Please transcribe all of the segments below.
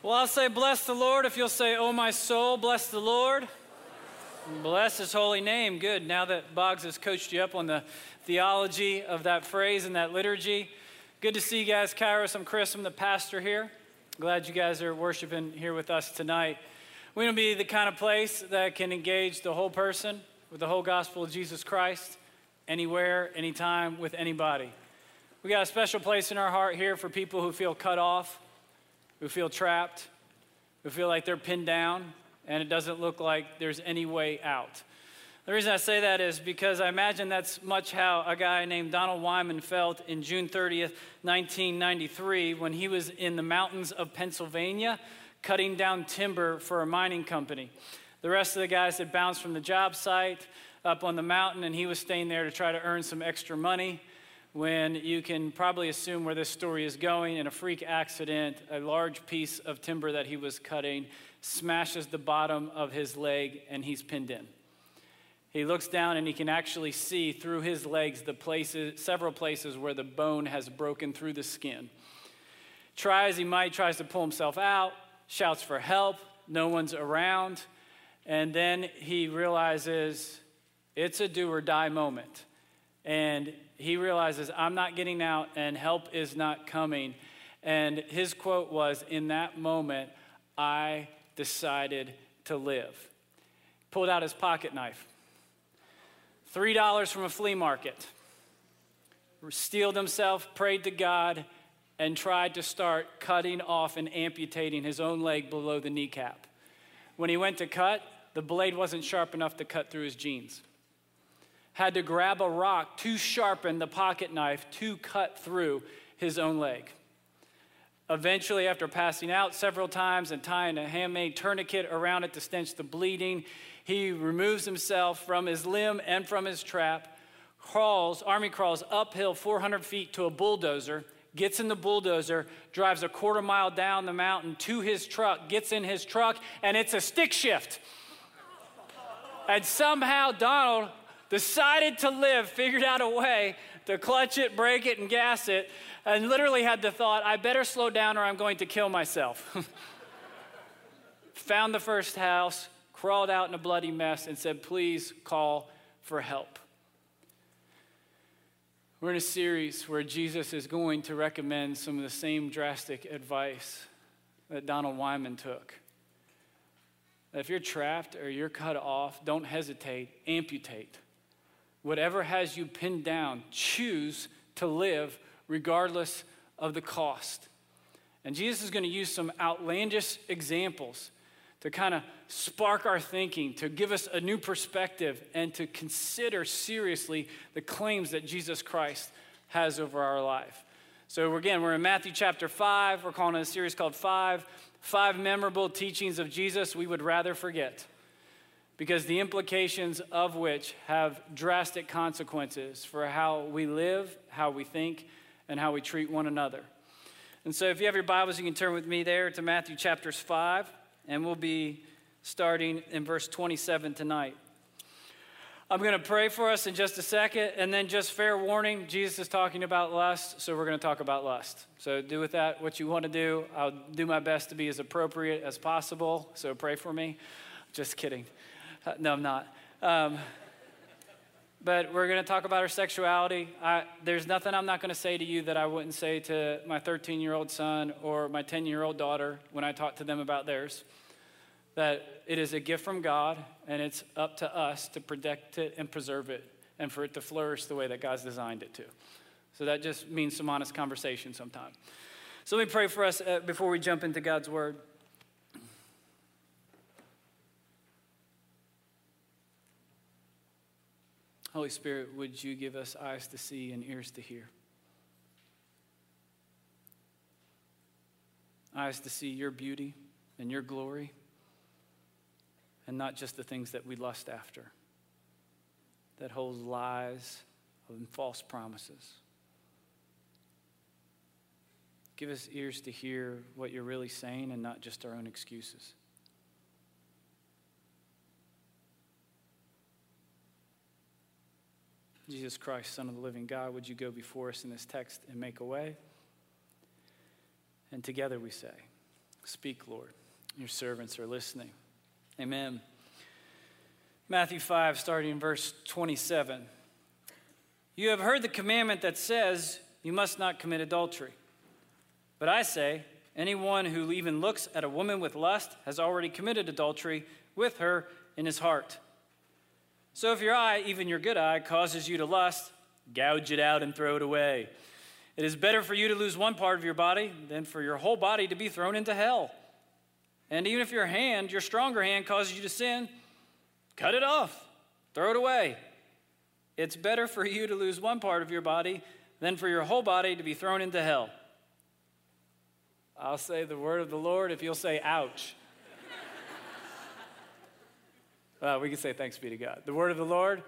Well, I'll say, Bless the Lord. If you'll say, Oh, my soul, bless the Lord. Bless his holy name. Good. Now that Boggs has coached you up on the theology of that phrase and that liturgy, good to see you guys. Kairos, I'm Chris. I'm the pastor here. Glad you guys are worshiping here with us tonight. We want to be the kind of place that can engage the whole person with the whole gospel of Jesus Christ, anywhere, anytime, with anybody. We got a special place in our heart here for people who feel cut off who feel trapped, who feel like they're pinned down, and it doesn't look like there's any way out. The reason I say that is because I imagine that's much how a guy named Donald Wyman felt in June 30th, 1993, when he was in the mountains of Pennsylvania cutting down timber for a mining company. The rest of the guys had bounced from the job site up on the mountain, and he was staying there to try to earn some extra money when you can probably assume where this story is going. In a freak accident, a large piece of timber that he was cutting smashes the bottom of his leg and he's pinned in. He looks down and he can actually see through his legs the places, several places where the bone has broken through the skin. Try as he might, tries to pull himself out, shouts for help, no one's around, and then he realizes it's a do or die moment. And he realizes, I'm not getting out and help is not coming. And his quote was, In that moment, I decided to live. Pulled out his pocket knife, $3 from a flea market, steeled himself, prayed to God, and tried to start cutting off and amputating his own leg below the kneecap. When he went to cut, the blade wasn't sharp enough to cut through his jeans had to grab a rock to sharpen the pocket knife to cut through his own leg. Eventually, after passing out several times and tying a handmade tourniquet around it to stench the bleeding, he removes himself from his limb and from his trap, crawls, army crawls uphill 400 feet to a bulldozer, gets in the bulldozer, drives a quarter mile down the mountain to his truck, gets in his truck, and it's a stick shift. And somehow Donald decided to live, figured out a way to clutch it, brake it, and gas it, and literally had the thought, I better slow down or I'm going to kill myself. Found the first house, crawled out in a bloody mess, and said, Please call for help. We're in a series where Jesus is going to recommend some of the same drastic advice that Donald Wyman took. If you're trapped or you're cut off, don't hesitate, amputate whatever has you pinned down, choose to live regardless of the cost. And Jesus is going to use some outlandish examples to kind of spark our thinking, to give us a new perspective, and to consider seriously the claims that Jesus Christ has over our life. So, again, we're in Matthew chapter 5. We're calling it a series called Five Five Memorable Teachings of Jesus We Would Rather Forget because the implications of which have drastic consequences for how we live, how we think, and how we treat one another. And so, if you have your Bibles, you can turn with me there to Matthew chapters 5, and we'll be starting in verse 27 tonight. I'm going to pray for us in just a second, and then just fair warning Jesus is talking about lust, so we're going to talk about lust. So, do with that what you want to do. I'll do my best to be as appropriate as possible, so pray for me. Just kidding. Uh, no, I'm not. Um, but we're going to talk about our sexuality. I, there's nothing I'm not going to say to you that I wouldn't say to my 13 year old son or my 10 year old daughter when I talk to them about theirs. That it is a gift from God, and it's up to us to protect it and preserve it and for it to flourish the way that God's designed it to. So that just means some honest conversation sometime. So let me pray for us uh, before we jump into God's word. Holy Spirit, would you give us eyes to see and ears to hear? Eyes to see your beauty and your glory, and not just the things that we lust after that hold lies and false promises. Give us ears to hear what you're really saying and not just our own excuses. Jesus Christ, Son of the living God, would you go before us in this text and make a way? And together we say, Speak, Lord. Your servants are listening. Amen. Matthew 5, starting in verse 27. You have heard the commandment that says, You must not commit adultery. But I say, anyone who even looks at a woman with lust has already committed adultery with her in his heart. So if your eye, even your good eye, causes you to lust, gouge it out and throw it away. It is better for you to lose one part of your body than for your whole body to be thrown into hell. And even if your hand, your stronger hand, causes you to sin, cut it off, throw it away. It's better for you to lose one part of your body than for your whole body to be thrown into hell. I'll say the word of the Lord if you'll say, ouch. Uh, we can say, thanks be to God. The word of the Lord.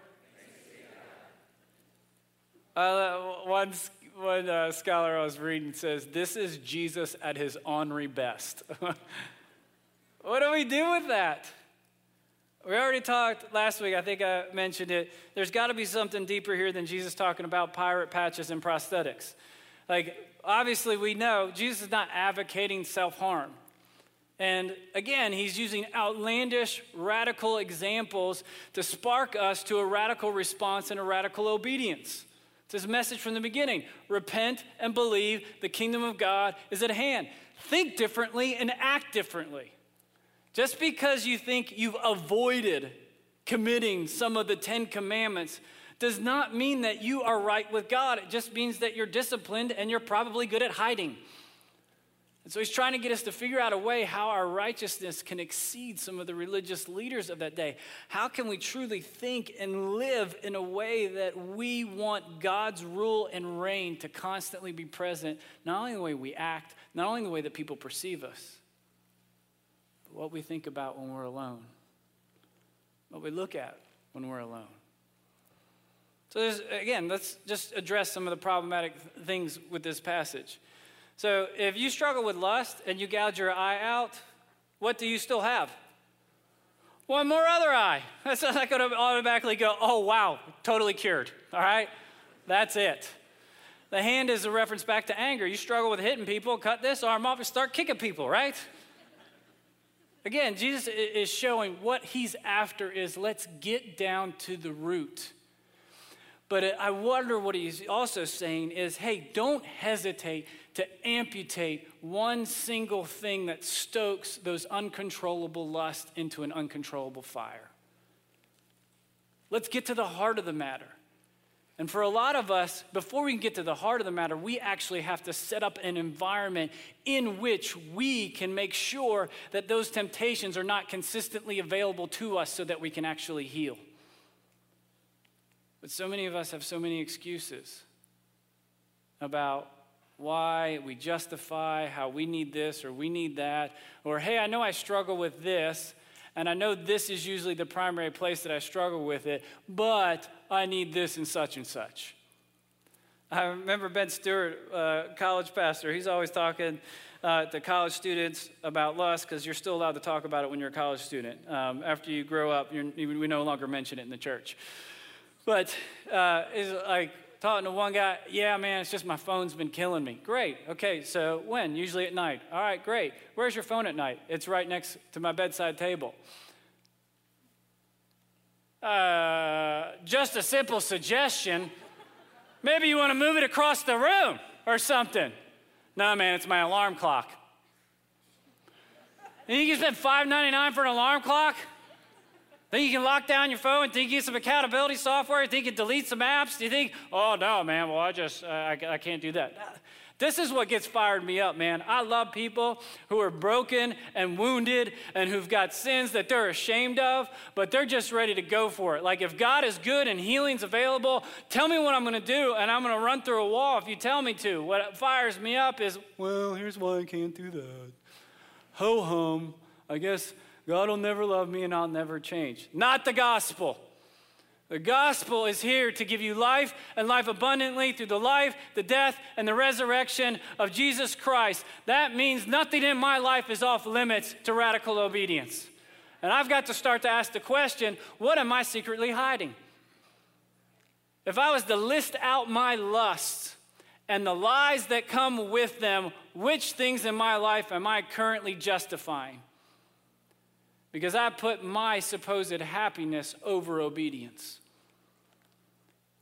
Uh, one one uh, scholar I was reading says, This is Jesus at his ornery best. what do we do with that? We already talked last week, I think I mentioned it. There's got to be something deeper here than Jesus talking about pirate patches and prosthetics. Like, obviously, we know Jesus is not advocating self harm. And again, he's using outlandish, radical examples to spark us to a radical response and a radical obedience. It's his message from the beginning repent and believe the kingdom of God is at hand. Think differently and act differently. Just because you think you've avoided committing some of the Ten Commandments does not mean that you are right with God. It just means that you're disciplined and you're probably good at hiding. And so he's trying to get us to figure out a way how our righteousness can exceed some of the religious leaders of that day. How can we truly think and live in a way that we want God's rule and reign to constantly be present, not only the way we act, not only the way that people perceive us, but what we think about when we're alone, what we look at when we're alone. So, again, let's just address some of the problematic things with this passage. So if you struggle with lust and you gouge your eye out, what do you still have? One more other eye. That's not going to automatically go, oh, wow, totally cured. All right? That's it. The hand is a reference back to anger. You struggle with hitting people, cut this arm off and start kicking people, right? Again, Jesus is showing what he's after is let's get down to the root. But I wonder what he's also saying is hey, don't hesitate to amputate one single thing that stokes those uncontrollable lust into an uncontrollable fire. Let's get to the heart of the matter. And for a lot of us, before we can get to the heart of the matter, we actually have to set up an environment in which we can make sure that those temptations are not consistently available to us so that we can actually heal. But so many of us have so many excuses about why, we justify how we need this or we need that, or hey, I know I struggle with this, and I know this is usually the primary place that I struggle with it, but I need this and such and such. I remember Ben Stewart, uh, college pastor, he's always talking uh, to college students about lust because you're still allowed to talk about it when you're a college student. Um, after you grow up, we no longer mention it in the church. But uh, it's like, talking to one guy, yeah, man, it's just my phone's been killing me. Great. Okay, so when? Usually at night. All right, great. Where's your phone at night? It's right next to my bedside table. Uh, just a simple suggestion. Maybe you want to move it across the room or something. No, man, it's my alarm clock. And you can spend $5.99 for an alarm clock? Think you can lock down your phone? Think you get some accountability software? Think you can delete some apps? Do you think, oh no, man, well, I just, uh, I, I can't do that. This is what gets fired me up, man. I love people who are broken and wounded and who've got sins that they're ashamed of, but they're just ready to go for it. Like, if God is good and healing's available, tell me what I'm going to do, and I'm going to run through a wall if you tell me to. What fires me up is, well, here's why I can't do that. Ho hum. I guess God will never love me and I'll never change. Not the gospel. The gospel is here to give you life and life abundantly through the life, the death, and the resurrection of Jesus Christ. That means nothing in my life is off limits to radical obedience. And I've got to start to ask the question what am I secretly hiding? If I was to list out my lusts and the lies that come with them, which things in my life am I currently justifying? Because I put my supposed happiness over obedience.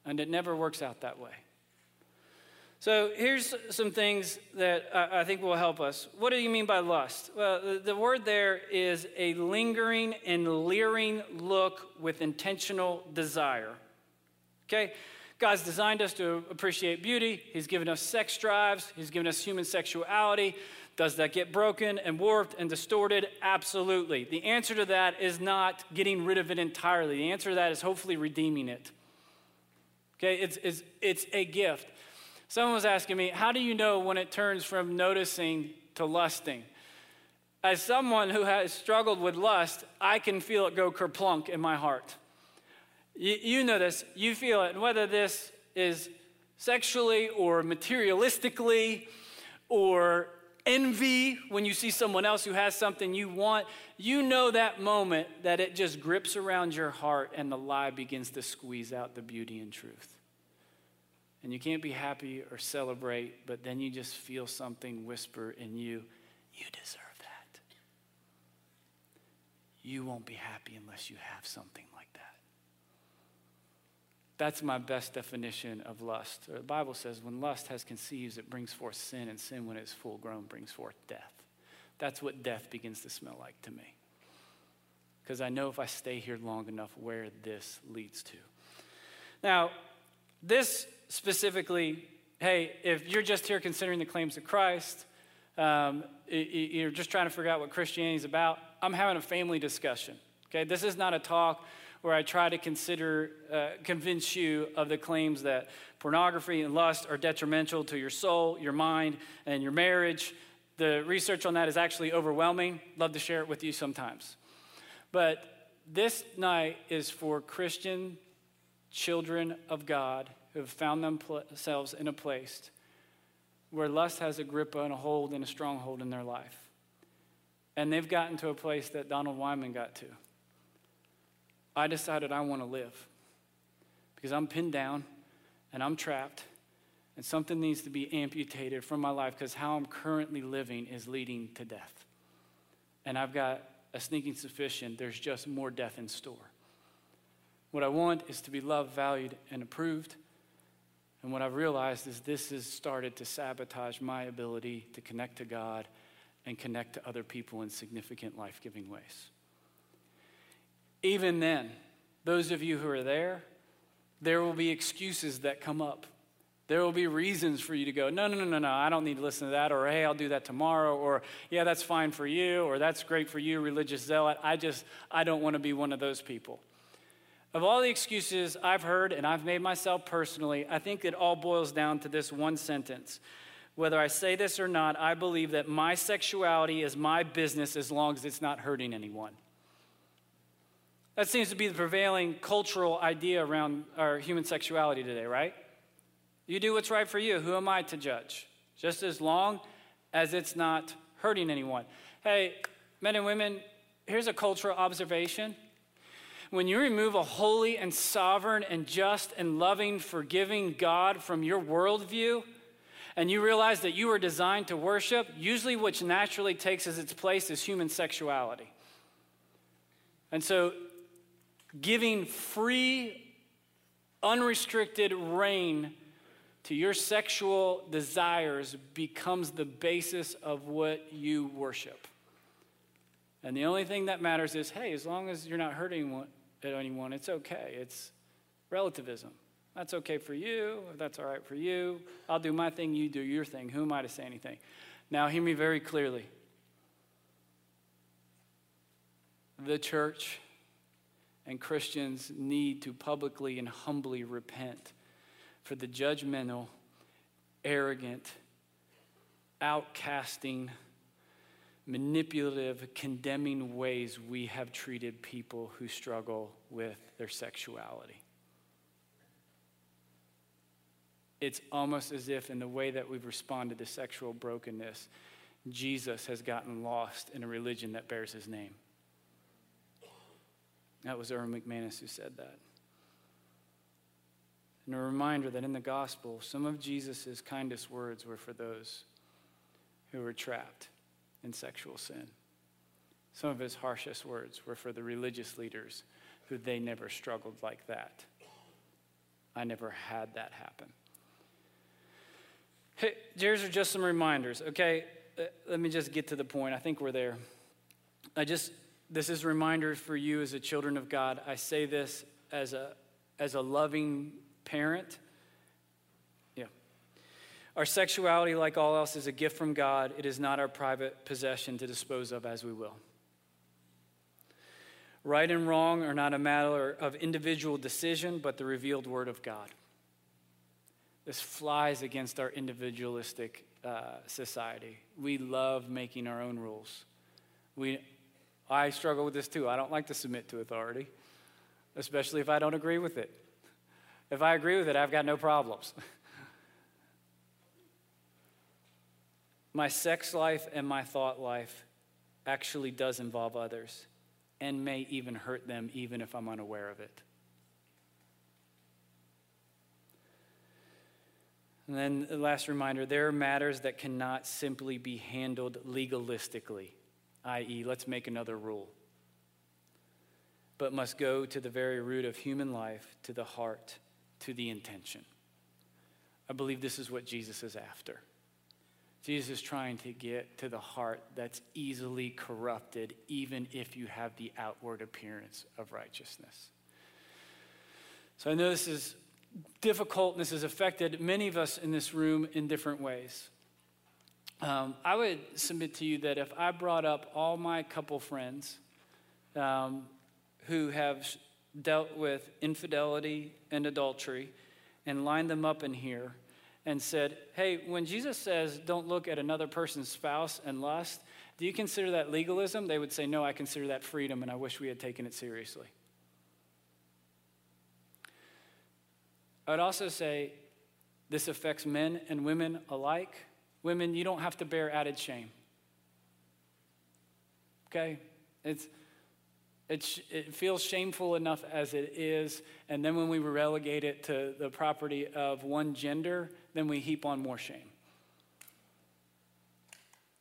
And it never works out that way. So here's some things that I think will help us. What do you mean by lust? Well, the word there is a lingering and leering look with intentional desire. Okay? God's designed us to appreciate beauty. He's given us sex drives. He's given us human sexuality. Does that get broken and warped and distorted? Absolutely. The answer to that is not getting rid of it entirely. The answer to that is hopefully redeeming it. Okay? It's, it's, it's a gift. Someone was asking me, How do you know when it turns from noticing to lusting? As someone who has struggled with lust, I can feel it go kerplunk in my heart. You, you know this, you feel it, and whether this is sexually or materialistically or envy when you see someone else who has something you want, you know that moment that it just grips around your heart and the lie begins to squeeze out the beauty and truth and you can't be happy or celebrate, but then you just feel something whisper in you, you deserve that. You won't be happy unless you have something like that. That's my best definition of lust. The Bible says when lust has conceived, it brings forth sin, and sin, when it's full grown, brings forth death. That's what death begins to smell like to me. Because I know if I stay here long enough where this leads to. Now, this specifically, hey, if you're just here considering the claims of Christ, um, you're just trying to figure out what Christianity is about, I'm having a family discussion. Okay, this is not a talk where I try to consider, uh, convince you of the claims that pornography and lust are detrimental to your soul, your mind, and your marriage. The research on that is actually overwhelming. Love to share it with you sometimes. But this night is for Christian children of God who have found themselves in a place where lust has a grip and a hold and a stronghold in their life. And they've gotten to a place that Donald Wyman got to. I decided I want to live because I'm pinned down and I'm trapped, and something needs to be amputated from my life because how I'm currently living is leading to death. And I've got a sneaking suspicion there's just more death in store. What I want is to be loved, valued, and approved. And what I've realized is this has started to sabotage my ability to connect to God and connect to other people in significant life giving ways. Even then, those of you who are there, there will be excuses that come up. There will be reasons for you to go, no, no, no, no, no, I don't need to listen to that, or hey, I'll do that tomorrow, or yeah, that's fine for you, or that's great for you, religious zealot. I just, I don't want to be one of those people. Of all the excuses I've heard and I've made myself personally, I think it all boils down to this one sentence. Whether I say this or not, I believe that my sexuality is my business as long as it's not hurting anyone. That seems to be the prevailing cultural idea around our human sexuality today, right? You do what's right for you. Who am I to judge? Just as long as it's not hurting anyone. Hey, men and women, here's a cultural observation when you remove a holy and sovereign and just and loving, forgiving God from your worldview, and you realize that you were designed to worship, usually what naturally takes as its place is human sexuality. And so, giving free, unrestricted rein to your sexual desires becomes the basis of what you worship. And the only thing that matters is hey, as long as you're not hurting anyone. It's okay. It's relativism. That's okay for you. That's all right for you. I'll do my thing, you do your thing. Who am I to say anything? Now, hear me very clearly. The church and Christians need to publicly and humbly repent for the judgmental, arrogant, outcasting, manipulative, condemning ways we have treated people who struggle with their sexuality. It's almost as if, in the way that we've responded to sexual brokenness, Jesus has gotten lost in a religion that bears his name. That was Erwin McManus who said that. And a reminder that in the gospel, some of Jesus' kindest words were for those who were trapped in sexual sin. Some of his harshest words were for the religious leaders who they never struggled like that. I never had that happen. Hey, here's are just some reminders, okay? Uh, let me just get to the point. I think we're there. I just, this is reminders for you as a children of God. I say this as a, as a loving parent. Yeah. Our sexuality, like all else, is a gift from God. It is not our private possession to dispose of as we will. Right and wrong are not a matter of individual decision, but the revealed word of God. This flies against our individualistic uh, society. We love making our own rules. We, I struggle with this too. I don't like to submit to authority, especially if I don't agree with it. If I agree with it, I've got no problems. my sex life and my thought life actually does involve others and may even hurt them, even if I'm unaware of it. And then the last reminder there are matters that cannot simply be handled legalistically, i.e., let's make another rule, but must go to the very root of human life, to the heart, to the intention. I believe this is what Jesus is after. Jesus is trying to get to the heart that's easily corrupted, even if you have the outward appearance of righteousness. So I know this is difficult and this has affected many of us in this room in different ways. Um, I would submit to you that if I brought up all my couple friends um, who have dealt with infidelity and adultery and lined them up in here, and said, Hey, when Jesus says don't look at another person's spouse and lust, do you consider that legalism? They would say, No, I consider that freedom, and I wish we had taken it seriously. I would also say this affects men and women alike. Women, you don't have to bear added shame. Okay? It's, it's, it feels shameful enough as it is, and then when we relegate it to the property of one gender, then we heap on more shame.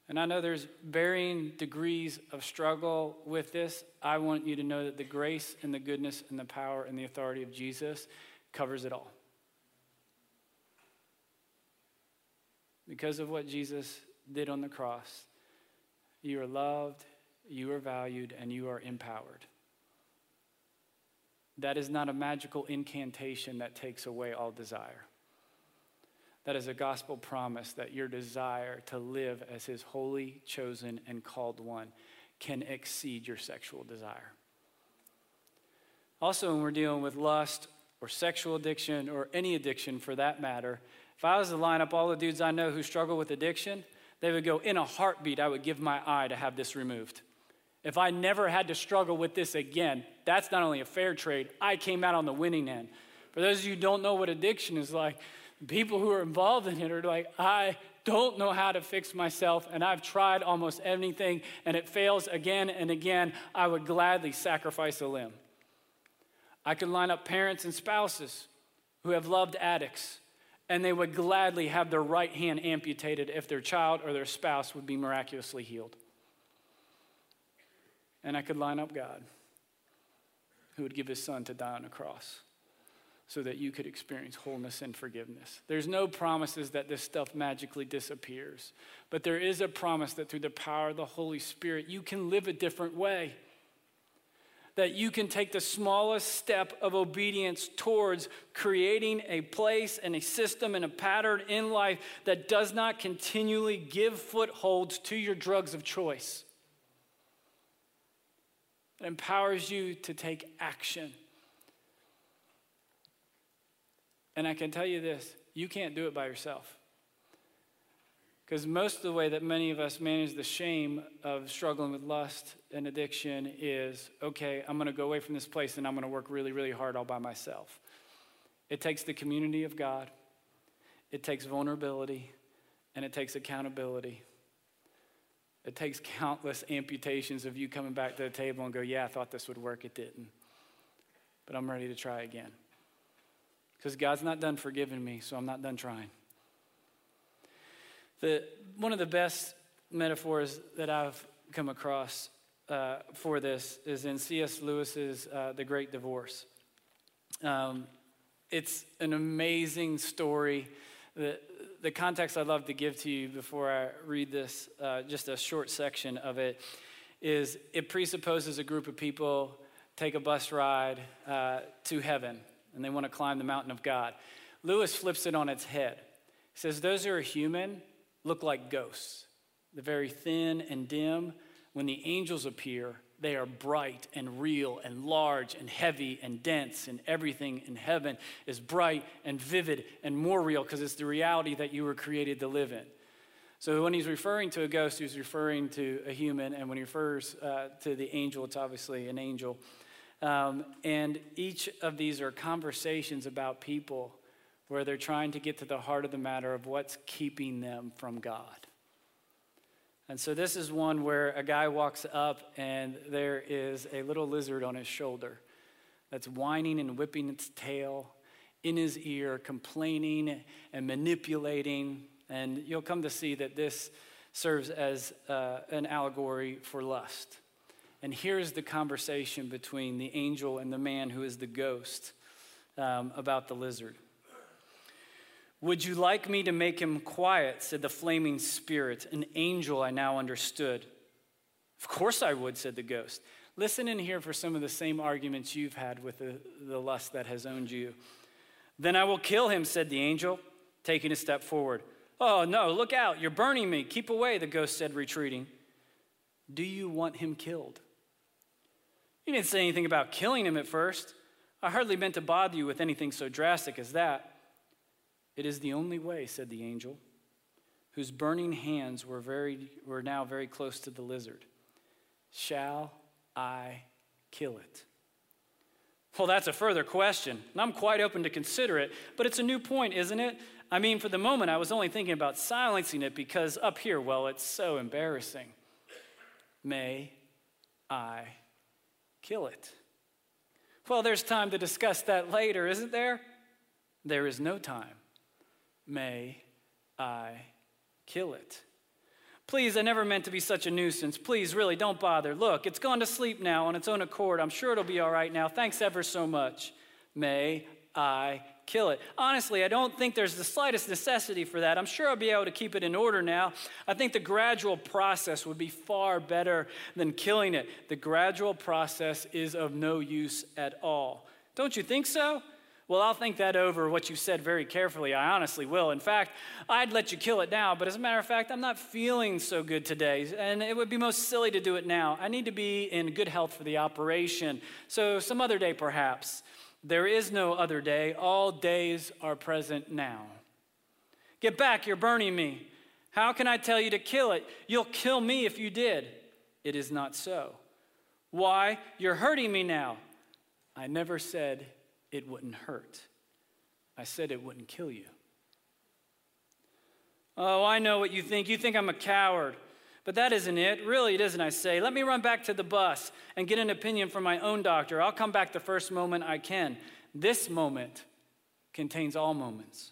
And I know there's varying degrees of struggle with this. I want you to know that the grace and the goodness and the power and the authority of Jesus covers it all. Because of what Jesus did on the cross, you are loved, you are valued, and you are empowered. That is not a magical incantation that takes away all desire. That is a gospel promise that your desire to live as his holy, chosen, and called one can exceed your sexual desire. Also, when we're dealing with lust or sexual addiction or any addiction for that matter, if I was to line up all the dudes I know who struggle with addiction, they would go, in a heartbeat, I would give my eye to have this removed. If I never had to struggle with this again, that's not only a fair trade, I came out on the winning end. For those of you who don't know what addiction is like, people who are involved in it are like, I don't know how to fix myself, and I've tried almost anything, and it fails again and again. I would gladly sacrifice a limb. I could line up parents and spouses who have loved addicts, and they would gladly have their right hand amputated if their child or their spouse would be miraculously healed and I could line up God who would give his son to die on a cross so that you could experience wholeness and forgiveness. There's no promises that this stuff magically disappears, but there is a promise that through the power of the Holy Spirit, you can live a different way. That you can take the smallest step of obedience towards creating a place and a system and a pattern in life that does not continually give footholds to your drugs of choice It empowers you to take action. And I can tell you this you can't do it by yourself. Because most of the way that many of us manage the shame of struggling with lust and addiction is okay, I'm going to go away from this place and I'm going to work really, really hard all by myself. It takes the community of God, it takes vulnerability, and it takes accountability. It takes countless amputations of you coming back to the table and go, Yeah, I thought this would work. It didn't. But I'm ready to try again. Because God's not done forgiving me, so I'm not done trying. The, one of the best metaphors that I've come across uh, for this is in C.S. Lewis's uh, The Great Divorce. Um, it's an amazing story. The, the context I'd love to give to you before I read this, uh, just a short section of it, is it presupposes a group of people take a bus ride uh, to heaven and they want to climb the mountain of God. Lewis flips it on its head. He says, Those who are human look like ghosts. They're very thin and dim. When the angels appear, they are bright and real and large and heavy and dense, and everything in heaven is bright and vivid and more real because it's the reality that you were created to live in. So when he's referring to a ghost, he's referring to a human, and when he refers uh, to the angel, it's obviously an angel. Um, and each of these are conversations about people where they're trying to get to the heart of the matter of what's keeping them from God. And so this is one where a guy walks up and there is a little lizard on his shoulder that's whining and whipping its tail in his ear, complaining and manipulating. And you'll come to see that this serves as uh, an allegory for lust. And here's the conversation between the angel and the man who is the ghost um, about the lizard. Would you like me to make him quiet? said the flaming spirit. An angel, I now understood. Of course I would, said the ghost. Listen in here for some of the same arguments you've had with the, the lust that has owned you. Then I will kill him, said the angel, taking a step forward. Oh, no, look out, you're burning me. Keep away, the ghost said, retreating. Do you want him killed? You didn't say anything about killing him at first. I hardly meant to bother you with anything so drastic as that. It is the only way, said the angel, whose burning hands were, very, were now very close to the lizard. Shall I kill it? Well, that's a further question, and I'm quite open to consider it, but it's a new point, isn't it? I mean, for the moment, I was only thinking about silencing it because up here, well, it's so embarrassing. May I kill it? Well, there's time to discuss that later, isn't there? There is no time may I kill it. Please, I never meant to be such a nuisance. Please, really, don't bother. Look, it's gone to sleep now on its own accord. I'm sure it'll be all right now. Thanks ever so much. May I kill it. Honestly, I don't think there's the slightest necessity for that. I'm sure I'll be able to keep it in order now. I think the gradual process would be far better than killing it. The gradual process is of no use at all. Don't you think so? Well, I'll think that over what you said very carefully. I honestly will. In fact, I'd let you kill it now, but as a matter of fact, I'm not feeling so good today, and it would be most silly to do it now. I need to be in good health for the operation. So, some other day, perhaps. There is no other day. All days are present now. Get back, you're burning me. How can I tell you to kill it? You'll kill me if you did. It is not so. Why? You're hurting me now. I never said it wouldn't hurt. I said it wouldn't kill you. Oh, I know what you think. You think I'm a coward. But that isn't it. Really, it isn't, I say. Let me run back to the bus and get an opinion from my own doctor. I'll come back the first moment I can. This moment contains all moments.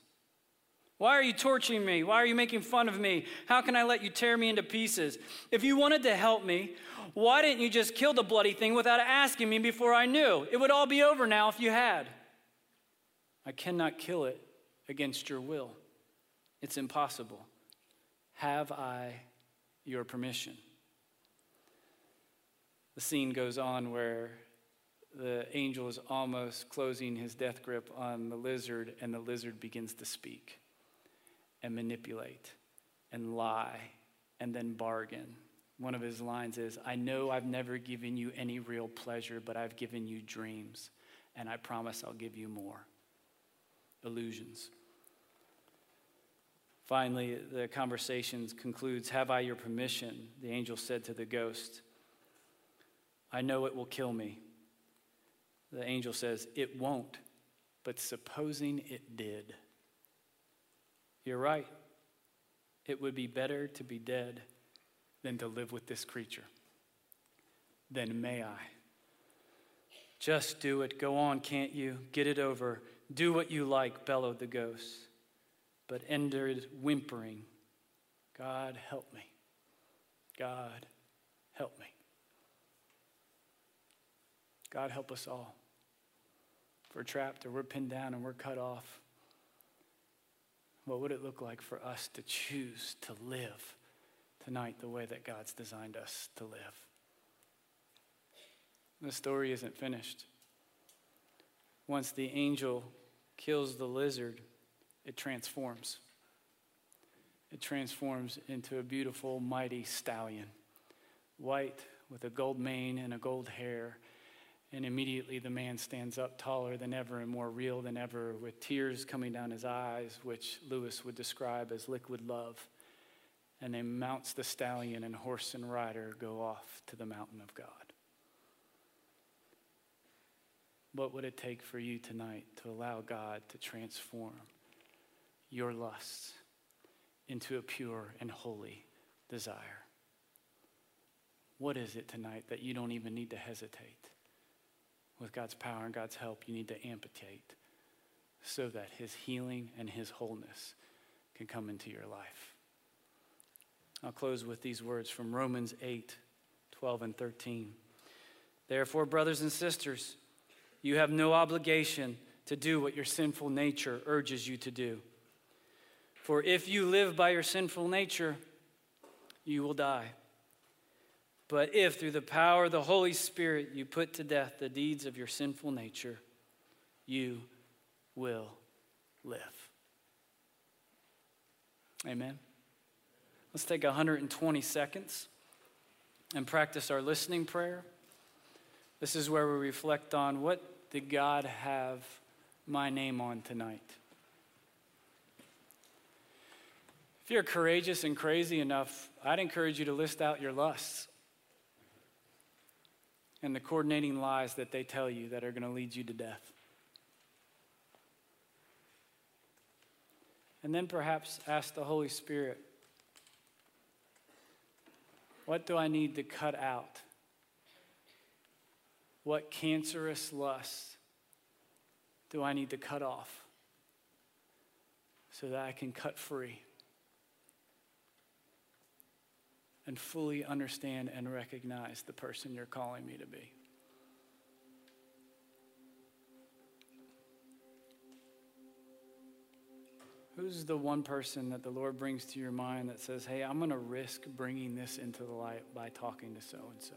Why are you torturing me? Why are you making fun of me? How can I let you tear me into pieces? If you wanted to help me, why didn't you just kill the bloody thing without asking me before I knew? It would all be over now if you had. I cannot kill it against your will. It's impossible. Have I your permission? The scene goes on where the angel is almost closing his death grip on the lizard, and the lizard begins to speak and manipulate and lie and then bargain. One of his lines is I know I've never given you any real pleasure, but I've given you dreams, and I promise I'll give you more. Illusions. Finally, the conversation concludes Have I your permission? The angel said to the ghost, I know it will kill me. The angel says, It won't, but supposing it did. You're right. It would be better to be dead than to live with this creature. Then may I. Just do it. Go on, can't you? Get it over. Do what you like, bellowed the ghost, but ended whimpering, God help me. God, help me. God, help us all. If we're trapped or we're pinned down and we're cut off, what would it look like for us to choose to live tonight the way that God's designed us to live? The story isn't finished. Once the angel kills the lizard, it transforms. It transforms into a beautiful, mighty stallion, white with a gold mane and a gold hair. And immediately the man stands up taller than ever and more real than ever, with tears coming down his eyes, which Lewis would describe as liquid love. And then mounts the stallion, and horse and rider go off to the mountain of God. What would it take for you tonight to allow God to transform your lusts into a pure and holy desire? What is it tonight that you don't even need to hesitate? With God's power and God's help, you need to amputate so that His healing and His wholeness can come into your life. I'll close with these words from Romans 8 12 and 13. Therefore, brothers and sisters, you have no obligation to do what your sinful nature urges you to do. For if you live by your sinful nature, you will die. But if through the power of the Holy Spirit you put to death the deeds of your sinful nature, you will live. Amen. Let's take 120 seconds and practice our listening prayer. This is where we reflect on what did God have my name on tonight? If you're courageous and crazy enough, I'd encourage you to list out your lusts and the coordinating lies that they tell you that are going to lead you to death. And then perhaps ask the Holy Spirit, what do I need to cut out? What cancerous lust do I need to cut off so that I can cut free and fully understand and recognize the person you're calling me to be? Who's the one person that the Lord brings to your mind that says, hey, I'm going to risk bringing this into the light by talking to so and so?